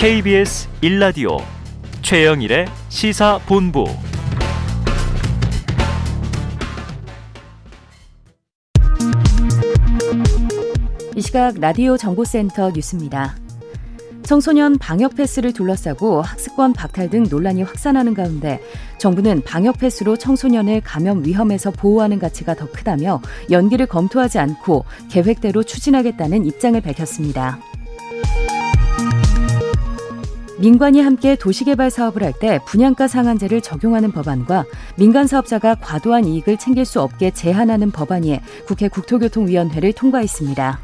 KBS 1라디오 최영일의 시사본부 이 시각 라디오 정보센터 뉴스입니다. 청소년 방역 패스를 둘러싸고 학습권 박탈 등 논란이 확산하는 가운데 정부는 방역 패스로 청소년을 감염 위험에서 보호하는 가치가 더 크다며 연기를 검토하지 않고 계획대로 추진하겠다는 입장을 밝혔습니다. 민관이 함께 도시개발 사업을 할 때 분양가 상한제를 적용하는 법안과 민간 사업자가 과도한 이익을 챙길 수 없게 제한하는 법안이 국회 국토교통위원회를 통과했습니다.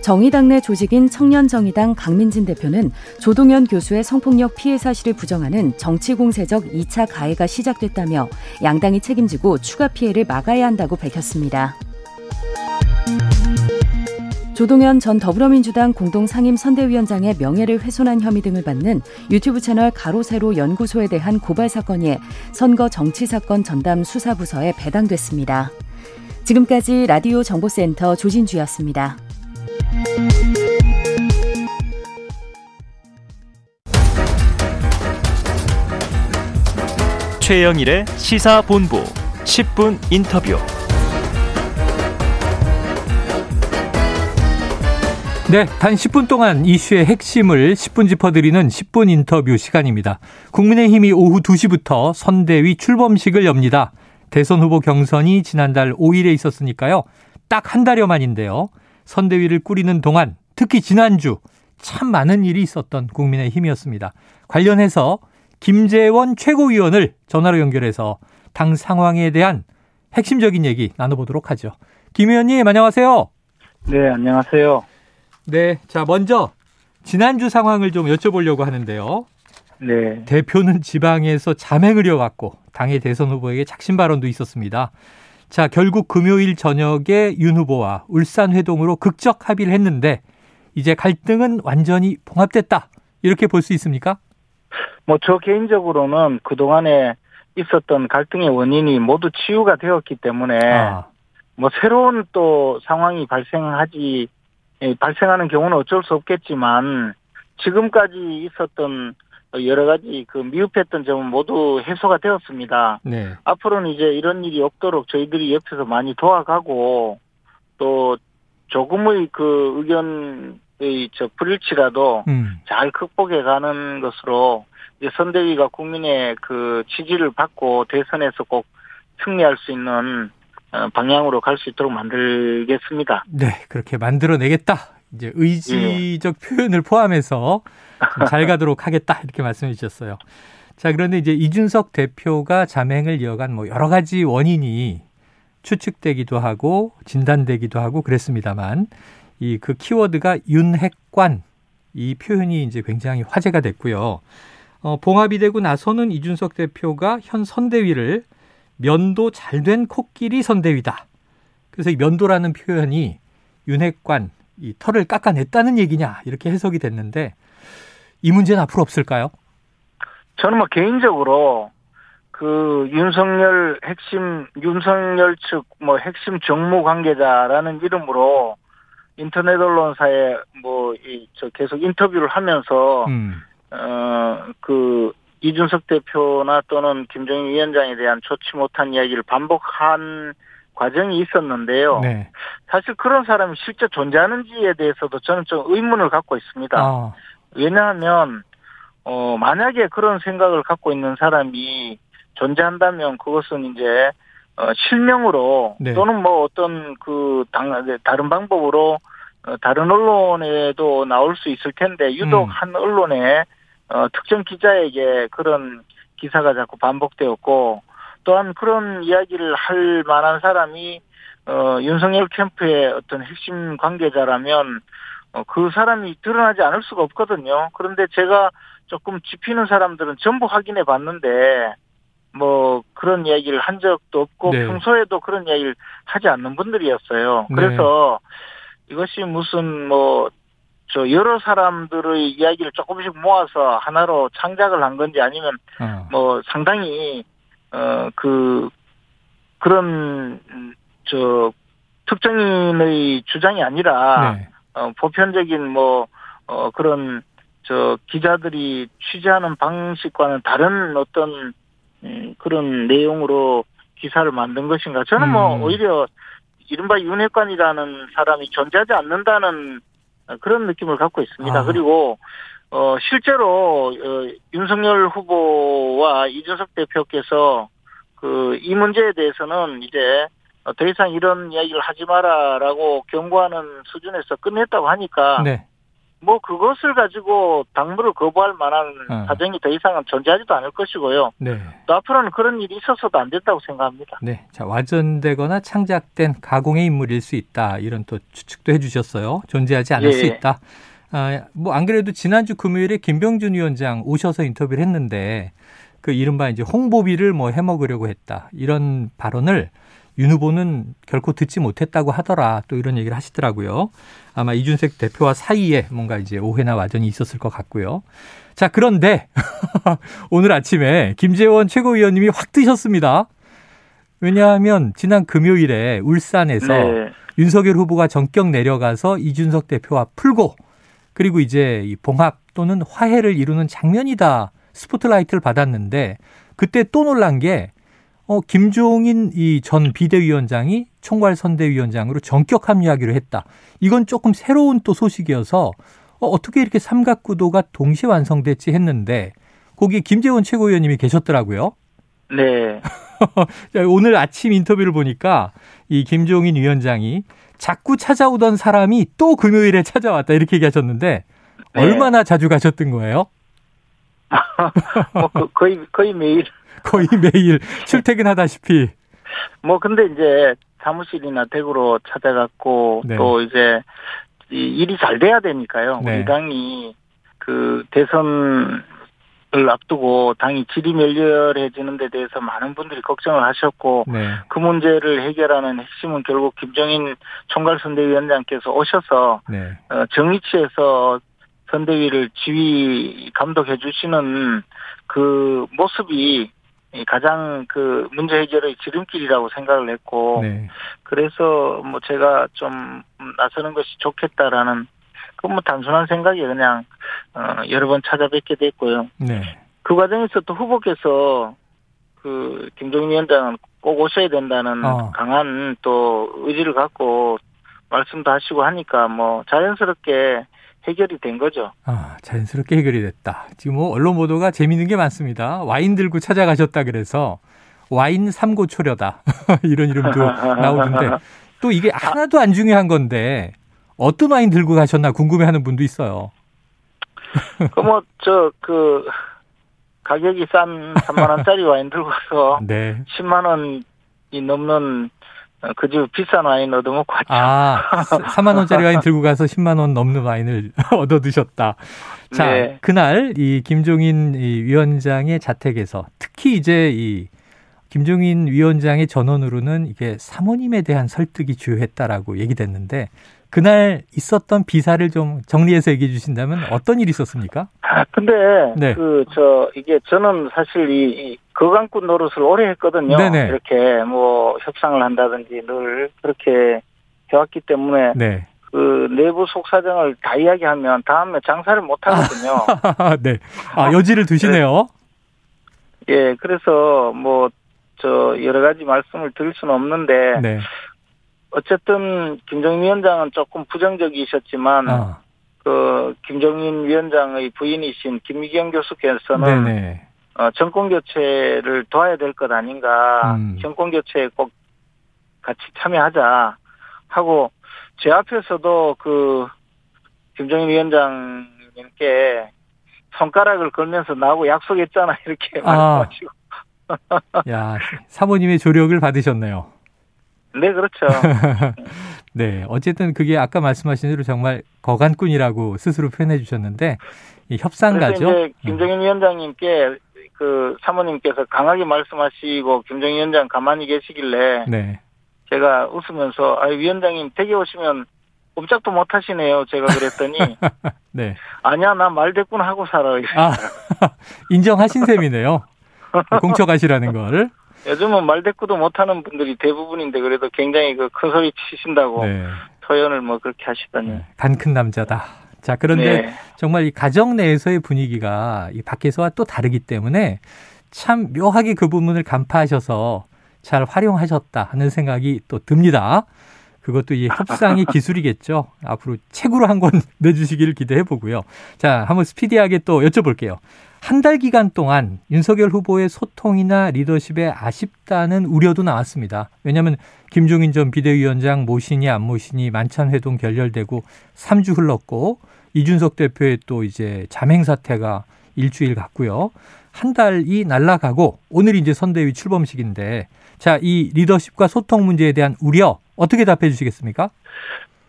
정의당 내 조직인 청년정의당 강민진 대표는 조동현 교수의 성폭력 피해 사실을 부정하는 정치공세적 2차 가해가 시작됐다며 양당이 책임지고 추가 피해를 막아야 한다고 밝혔습니다. 조동현 전 더불어민주당 공동상임 선대위원장의 명예를 훼손한 혐의 등을 받는 유튜브 채널 가로세로 연구소에 대한 고발 사건이 선거 정치 사건 전담 수사부서에 배당됐습니다. 지금까지 라디오 정보센터 조진주였습니다. 최영일의 시사본부 10분 인터뷰. 네, 단 10분 동안 이슈의 핵심을 10분 짚어드리는 10분 인터뷰 시간입니다. 국민의힘이 오후 2시부터 선대위 출범식을 엽니다. 대선 후보 경선이 지난달 5일에 있었으니까요. 딱 한 달여 만인데요. 선대위를 꾸리는 동안 특히 지난주 참 많은 일이 있었던 국민의힘이었습니다. 관련해서 김재원 최고위원을 전화로 연결해서 당 상황에 대한 핵심적인 얘기 나눠보도록 하죠. 김 의원님 안녕하세요. 네, 안녕하세요. 네, 자 먼저 지난주 상황을 좀 여쭤보려고 하는데요. 네. 대표는 지방에서 자맹을 이어갔고 당의 대선 후보에게 작심 발언도 있었습니다. 자, 결국 금요일 저녁에 윤 후보와 울산 회동으로 극적 합의를 했는데 이제 갈등은 완전히 봉합됐다. 이렇게 볼 수 있습니까? 뭐 저 개인적으로는 그동안에 있었던 갈등의 원인이 모두 치유가 되었기 때문에 아. 뭐 새로운 또 상황이 발생하지 예, 발생하는 경우는 어쩔 수 없겠지만 지금까지 있었던 여러 가지 그 미흡했던 점은 모두 해소가 되었습니다. 네. 앞으로는 이제 이런 일이 없도록 저희들이 옆에서 많이 도와가고 또 조금의 그 의견의 저 불일치라도 음. 잘 극복해 가는 것으로 이제 선대위가 국민의 그 지지를 받고 대선에서 꼭 승리할 수 있는 어, 방향으로 갈 수 있도록 만들겠습니다. 네, 그렇게 만들어내겠다. 이제 의지적 예. 표현을 포함해서 잘 가도록 하겠다 이렇게 말씀해 주셨어요. 자, 그런데 이제 이준석 대표가 자맹을 이어간 뭐 여러 가지 원인이 추측되기도 하고 진단되기도 하고 그랬습니다만 이 그 키워드가 윤핵관 이 표현이 이제 굉장히 화제가 됐고요. 어, 봉합이 되고 나서는 이준석 대표가 현 선대위를 면도 잘 된 코끼리 선대위다. 그래서 이 면도라는 표현이 윤핵관 이 털을 깎아냈다는 얘기냐 이렇게 해석이 됐는데 이 문제는 앞으로 없을까요? 저는 뭐 개인적으로 그 윤석열 핵심 윤석열 측 뭐 핵심 정무 관계자라는 이름으로 인터넷 언론사에 뭐 이 저 계속 인터뷰를 하면서 음. 어그 이준석 대표나 또는 김정인 위원장에 대한 좋지 못한 이야기를 반복한 과정이 있었는데요. 네. 사실 그런 사람이 실제 존재하는지에 대해서도 저는 좀 의문을 갖고 있습니다. 아. 왜냐하면 어 만약에 그런 생각을 갖고 있는 사람이 존재한다면 그것은 이제 어 실명으로 네. 또는 뭐 어떤 그 당, 다른 방법으로 어, 다른 언론에도 나올 수 있을 텐데 유독 음. 한 언론에 어, 특정 기자에게 그런 기사가 자꾸 반복되었고 또한 그런 이야기를 할 만한 사람이 어, 윤석열 캠프의 어떤 핵심 관계자라면 어, 그 사람이 드러나지 않을 수가 없거든요. 그런데 제가 조금 짚히는 사람들은 전부 확인해 봤는데 뭐 그런 이야기를 한 적도 없고 네. 평소에도 그런 이야기를 하지 않는 분들이었어요. 네. 그래서 네. 이것이 무슨 뭐 저 여러 사람들의 이야기를 조금씩 모아서 하나로 창작을 한 건지 아니면 어. 뭐 상당히 어 그 그런 저 특정인의 주장이 아니라 네. 어, 보편적인 뭐 어, 그런 저 기자들이 취재하는 방식과는 다른 어떤 음, 그런 내용으로 기사를 만든 것인가? 저는 뭐 음. 오히려 이른바 윤핵관이라는 사람이 존재하지 않는다는 그런 느낌을 갖고 있습니다. 아. 그리고 어 실제로 어, 윤석열 후보와 이준석 대표께서 그 이 문제에 대해서는 이제 어, 더 이상 이런 이야기를 하지 마라라고 경고하는 수준에서 끝냈다고 하니까 네. 뭐 그것을 가지고 당무를 거부할 만한 어. 사정이 더 이상은 존재하지도 않을 것이고요. 네. 또 앞으로는 그런 일이 있어서도 안 된다고 생각합니다. 네. 자, 와전되거나 창작된 가공의 인물일 수 있다. 이런 또 추측도 해 주셨어요. 존재하지 않을 예. 수 있다. 아, 뭐 안 그래도 지난주 금요일에 김병준 위원장 오셔서 인터뷰를 했는데 그 이른바 이제 홍보비를 뭐 해먹으려고 했다. 이런 발언을 윤 후보는 결코 듣지 못했다고 하더라. 또 이런 얘기를 하시더라고요. 아마 이준석 대표와 사이에 뭔가 이제 오해나 와전이 있었을 것 같고요. 자, 그런데 오늘 아침에 김재원 최고위원님이 확 뜨셨습니다. 왜냐하면 지난 금요일에 울산에서 네. 윤석열 후보가 전격 내려가서 이준석 대표와 풀고 그리고 이제 이 봉합 또는 화해를 이루는 장면이다 스포트라이트를 받았는데 그때 또 놀란 게 어, 김종인 이 전 비대위원장이 총괄 선대위원장으로 전격 합류하기로 했다. 이건 조금 새로운 또 소식이어서 어, 어떻게 이렇게 삼각구도가 동시에 완성됐지 했는데 거기 김재원 최고위원님이 계셨더라고요. 네. 자, 오늘 아침 인터뷰를 보니까 이 김종인 위원장이 자꾸 찾아오던 사람이 또 금요일에 찾아왔다 이렇게 얘기하셨는데 네. 얼마나 자주 가셨던 거예요? 뭐 그- 거의 거의 매일. 거의 매일 출퇴근하다시피. 뭐 근데 이제 사무실이나 댁으로 찾아갔고 네. 또 이제 이 일이 잘 돼야 되니까요. 네. 우리 당이 그 대선을 앞두고 당이 질이 멸렬해지는 데 대해서 많은 분들이 걱정을 하셨고 네. 그 문제를 해결하는 핵심은 결국 김정인 총괄선대위원장께서 오셔서 네. 어, 정의치에서 선대위를 지휘 감독해 주시는 그 모습이 이 가장 그 문제 해결의 지름길이라고 생각을 했고 네. 그래서 뭐 제가 좀 나서는 것이 좋겠다라는 그뭐 단순한 생각이 그냥 어 여러 번 찾아뵙게 됐고요. 네. 그 과정에서 또 후보께서 그 김종인 위원장은 꼭 오셔야 된다는 어. 강한 또 의지를 갖고 말씀도 하시고 하니까 뭐 자연스럽게 해결이 된 거죠. 아, 자연스럽게 해결이 됐다. 지금 뭐 언론 보도가 재미있는 게 많습니다. 와인 들고 찾아가셨다 그래서 와인 삼고초려다. 이런 이름도 나오는데 또 이게 하나도 안 중요한 건데 어떤 와인 들고 가셨나 궁금해하는 분도 있어요. 그뭐저그 가격이 싼 3만 원짜리 와인 들고 가서 네. 10만 원이 넘는 어, 그 집 비싼 와인 얻어먹고 왔죠. 아, 3만 원짜리 와인 들고 가서 10만 원 넘는 와인을 얻어 드셨다. 자, 네. 그날 이 김종인 이 위원장의 자택에서 특히 이제 이 김종인 위원장의 전원으로는 이게 사모님에 대한 설득이 주요했다라고 얘기됐는데 그날 있었던 비사를 좀 정리해서 얘기해 주신다면 어떤 일이 있었습니까? 근데 네. 그저 이게 저는 사실 이, 이 거강꾼 노릇을 오래 했거든요. 네네. 이렇게 뭐 협상을 한다든지 늘 그렇게 해왔기 때문에 네. 그 내부 속 사정을 다 이야기하면 다음에 장사를 못 하거든요. 네. 아, 여지를 두시네요. 예, 그래서 뭐 저 여러 가지 말씀을 드릴 수는 없는데 네. 어쨌든 김정인 위원장은 조금 부정적이셨지만 아, 그 김정인 위원장의 부인이신 김미경 교수께서는 네네. 어, 정권 교체를 도와야 될 것 아닌가. 음. 정권 교체에 꼭 같이 참여하자 하고 제 앞에서도 그 김정인 위원장님께 손가락을 걸면서 나하고 약속했잖아 이렇게 아. 말씀하시고. 야, 사모님의 조력을 받으셨네요. 네 그렇죠. 네, 어쨌든 그게 아까 말씀하신 대로 정말 거간꾼이라고 스스로 표현해 주셨는데 이 협상가죠. 이제 김정인 위원장님께 그 사모님께서 강하게 말씀하시고 김정인 위원장 가만히 계시길래 네. 제가 웃으면서 아 위원장님 댁에 오시면 꼼짝도 못 하시네요. 제가 그랬더니 네. 아니야 나 말대꾸는 하고 살아. 아, 인정하신 셈이네요. 공척하시라는 거를. 요즘은 말 대꾸도 못하는 분들이 대부분인데 그래도 굉장히 그 큰 소리 치신다고 네. 표현을 뭐 그렇게 하시더니. 네, 간큰 남자다. 자, 그런데 네. 정말 이 가정 내에서의 분위기가 이 밖에서와 또 다르기 때문에 참 묘하게 그 부분을 간파하셔서 잘 활용하셨다 하는 생각이 또 듭니다. 그것도 이 협상의 기술이겠죠. 앞으로 책으로 한 권 내주시기를 기대해 보고요. 자, 한번 스피디하게 또 여쭤볼게요. 한 달 기간 동안 윤석열 후보의 소통이나 리더십에 아쉽다는 우려도 나왔습니다. 왜냐하면 김종인 전 비대위원장 모시니 안 모시니 만찬 회동 결렬되고 3주 흘렀고 이준석 대표의 또 이제 자맹 사태가 일주일 갔고요. 한 달이 날아가고 오늘이 이제 선대위 출범식인데 자, 이 리더십과 소통 문제에 대한 우려 어떻게 답해 주시겠습니까?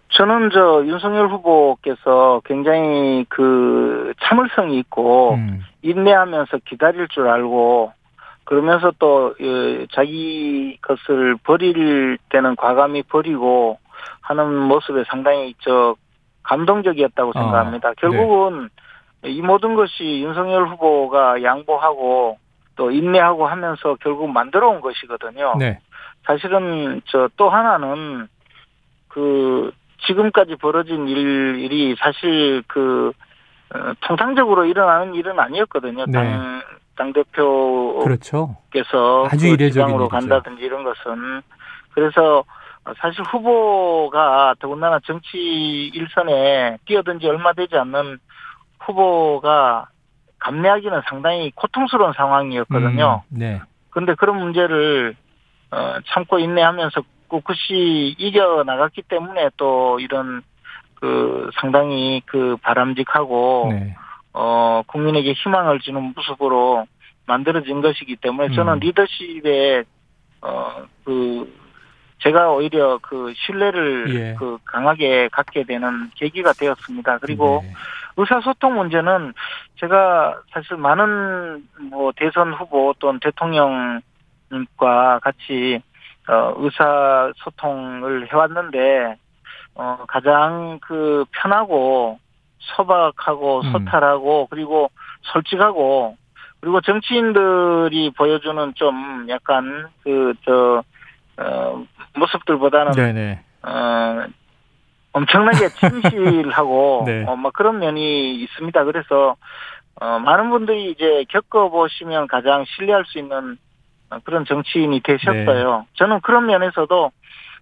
저는 저 윤석열 후보께서 굉장히 그 참을성이 있고 음, 인내하면서 기다릴 줄 알고 그러면서 또 예, 자기 것을 버릴 때는 과감히 버리고 하는 모습에 상당히 저 감동적이었다고 아, 생각합니다. 네. 결국은 이 모든 것이 윤석열 후보가 양보하고 또 인내하고 하면서 결국 만들어 온 것이거든요. 네. 사실은 저 또 하나는 그 지금까지 벌어진 일, 일이 사실 그 어, 통상적으로 일어나는 일은 아니었거든요. 네. 당, 당 대표께서 그렇죠. 그 아주 지방으로 일이죠. 간다든지 이런 것은 그래서 사실 후보가 더군다나 정치 일선에 뛰어든 지 얼마 되지 않는 후보가 감내하기는 상당히 고통스러운 상황이었거든요. 음, 네. 근데 그런 문제를 어, 참고 인내하면서 꿋꿋이 이겨 나갔기 때문에 또 이런 그 상당히 그 바람직하고 네. 어 국민에게 희망을 주는 모습으로 만들어진 것이기 때문에 저는 음. 리더십에 어그 제가 오히려 그 신뢰를 예. 그 강하게 갖게 되는 계기가 되었습니다. 그리고 네. 의사소통 문제는 제가 사실 많은 뭐 대선 후보 또는 대통령과 같이 어 의사 소통을 해왔는데 어 가장 그 편하고 소박하고 음. 소탈하고 그리고 솔직하고 그리고 정치인들이 보여주는 좀 약간 그저 어, 모습들보다는 네네. 어, 엄청나게 진실하고 네. 어, 막 그런 면이 있습니다. 그래서 어, 많은 분들이 이제 겪어보시면 가장 신뢰할 수 있는 어, 그런 정치인이 되셨어요. 네. 저는 그런 면에서도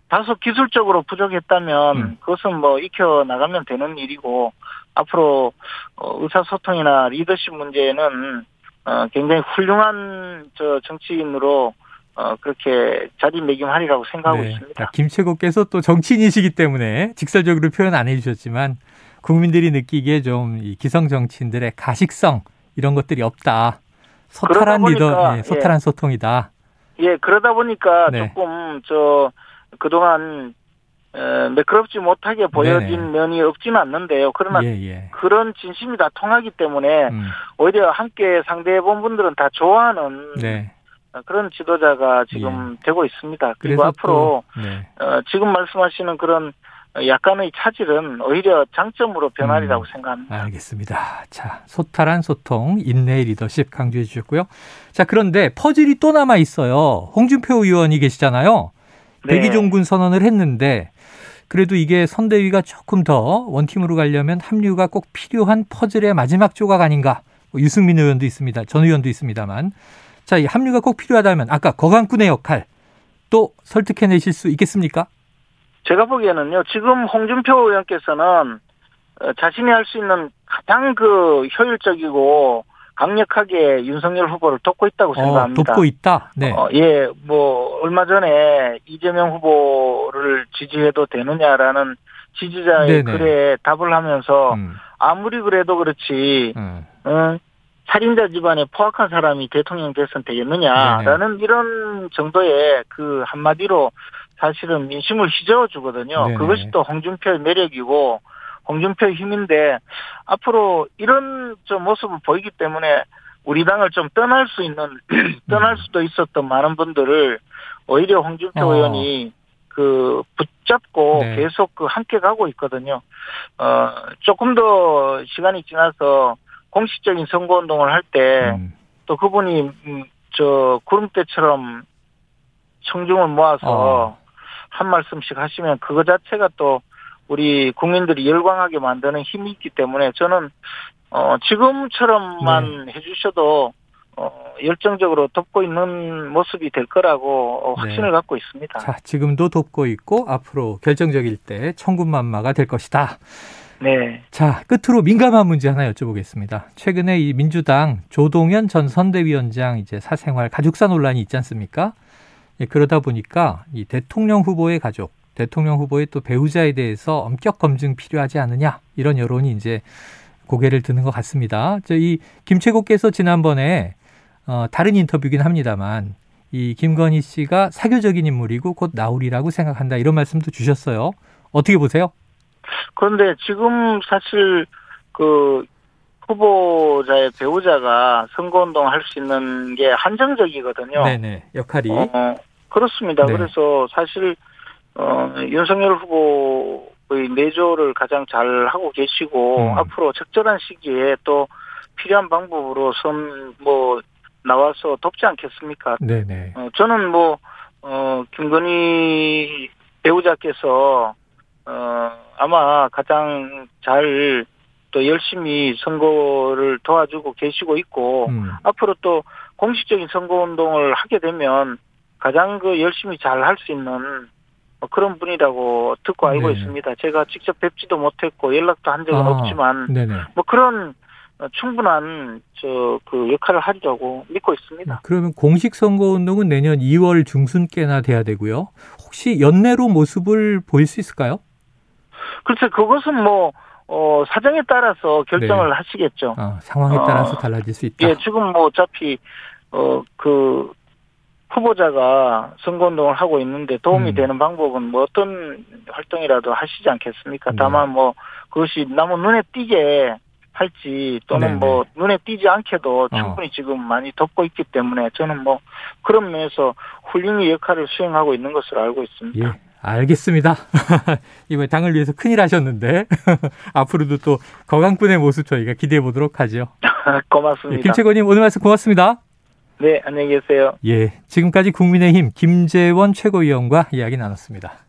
다소 기술적으로 부족했다면 음. 그것은 뭐 익혀 나가면 되는 일이고 앞으로 어, 의사소통이나 리더십 문제는 어, 굉장히 훌륭한 저 정치인으로 어, 그렇게 자리매김하리라고 생각하고 네. 있습니다. 자, 김채국께서 또 정치인이시기 때문에 직설적으로 표현 안 해주셨지만 국민들이 느끼기에 좀 이 기성 정치인들의 가식성 이런 것들이 없다. 소탈한 그러다 리더, 보니까, 예, 소탈한 소통이다. 예, 그러다 보니까 네. 조금 저 그동안 에, 매끄럽지 못하게 보여진 네네. 면이 없지는 않는데요. 그러나 예, 예. 그런 진심이 다 통하기 때문에 음, 오히려 함께 상대해 본 분들은 다 좋아하는 네. 그런 지도자가 지금 되고 있습니다. 그리고 앞으로 또, 네. 어, 지금 말씀하시는 그런 약간의 차질은 오히려 장점으로 변하리라고 음. 생각합니다. 알겠습니다. 자, 소탈한 소통, 인내의 리더십 강조해 주셨고요. 자, 그런데 퍼즐이 또 남아 있어요. 홍준표 의원이 계시잖아요. 네. 백의종군 선언을 했는데 그래도 이게 선대위가 조금 더 원팀으로 가려면 합류가 꼭 필요한 퍼즐의 마지막 조각 아닌가. 뭐 유승민 의원도 있습니다. 전 의원도 있습니다만. 자, 이 합류가 꼭 필요하다면 아까 거강꾼의 역할 또 설득해내실 수 있겠습니까? 제가 보기에는요, 지금 홍준표 의원께서는 어, 자신이 할 수 있는 가장 그 효율적이고 강력하게 윤석열 후보를 돕고 있다고 어, 생각합니다. 돕고 있다. 네. 어, 예, 뭐 얼마 전에 이재명 후보를 지지해도 되느냐라는 지지자의 네네. 글에 답을 하면서 음, 아무리 그래도 그렇지 음. 어, 살인자 집안에 포악한 사람이 대통령 됐으면 되겠느냐라는 이런 정도의 그 한마디로 사실은 민심을 휘저어 주거든요. 네네. 그것이 또 홍준표의 매력이고 홍준표의 힘인데 앞으로 이런 저 모습을 보이기 때문에 우리 당을 좀 떠날 수 있는 떠날 수도 있었던 많은 분들을 오히려 홍준표 어. 의원이 그 붙잡고 네. 계속 그 함께 가고 있거든요. 어 조금 더 시간이 지나서 공식적인 선거 운동을 할 때또 음. 그분이 음, 저 구름대처럼 청중을 모아서 어. 한 말씀씩 하시면 그거 자체가 또 우리 국민들이 열광하게 만드는 힘이 있기 때문에 저는 어, 지금처럼만 해주셔도 어, 열정적으로 돕고 있는 모습이 될 거라고 어, 확신을 네. 갖고 있습니다. 자, 지금도 돕고 있고 앞으로 결정적일 때 천군만마가 될 것이다. 네. 자, 끝으로 민감한 문제 하나 여쭤보겠습니다. 최근에 이 민주당 조동현 전 선대위원장 이제 사생활 가족사 논란이 있지 않습니까? 예, 그러다 보니까 이 대통령 후보의 가족, 대통령 후보의 또 배우자에 대해서 엄격 검증 필요하지 않느냐 이런 여론이 이제 고개를 드는 것 같습니다. 저 이 김채국께서 지난번에 어, 다른 인터뷰긴 합니다만 이 김건희 씨가 사교적인 인물이고 곧 나오리라고 생각한다 이런 말씀도 주셨어요. 어떻게 보세요? 그런데 지금 사실 그 후보자의 배우자가 선거운동 할 수 있는 게 한정적이거든요. 네네 역할이 어, 그렇습니다. 네. 그래서 사실 어, 윤석열 후보의 내조를 가장 잘 하고 계시고 음. 앞으로 적절한 시기에 또 필요한 방법으로 선뭐 나와서 돕지 않겠습니까? 네네 어, 저는 뭐 어, 김건희 배우자께서 어, 아마 가장 잘 또 열심히 선거를 도와주고 계시고 있고 음. 앞으로 또 공식적인 선거 운동을 하게 되면 가장 그 열심히 잘 할 수 있는 뭐 그런 분이라고 듣고 알고 네. 있습니다. 제가 직접 뵙지도 못했고 연락도 한 적은 아, 없지만 네네 뭐 그런 어, 충분한 저 그 역할을 하리라고 믿고 있습니다. 그러면 공식 선거 운동은 내년 2월 중순께나 돼야 되고요. 혹시 연내로 모습을 보일 수 있을까요? 글쎄 그것은 뭐 어, 사정에 따라서 결정을 네. 하시겠죠. 아, 상황에 어, 따라서 달라질 수 있다. 예, 지금 뭐 어차피 어 그 후보자가 선거운동을 하고 있는데 도움이 음. 되는 방법은 뭐 어떤 활동이라도 하시지 않겠습니까? 네. 다만 뭐 그것이 너무 눈에 띄게 할지 또는 네네. 뭐 눈에 띄지 않게도 어. 충분히 지금 많이 덮고 있기 때문에 저는 뭐 그런 면에서 훌륭히 역할을 수행하고 있는 것으로 알고 있습니다. 예, 알겠습니다. 이번에 당을 위해서 큰일 하셨는데 앞으로도 또 건강분의 모습 저희가 기대해 보도록 하죠. 예, 고맙습니다. 김채권님 오늘 말씀 고맙습니다. 네, 안녕히 계세요. 예, 지금까지 국민의힘 김재원 최고위원과 이야기 나눴습니다.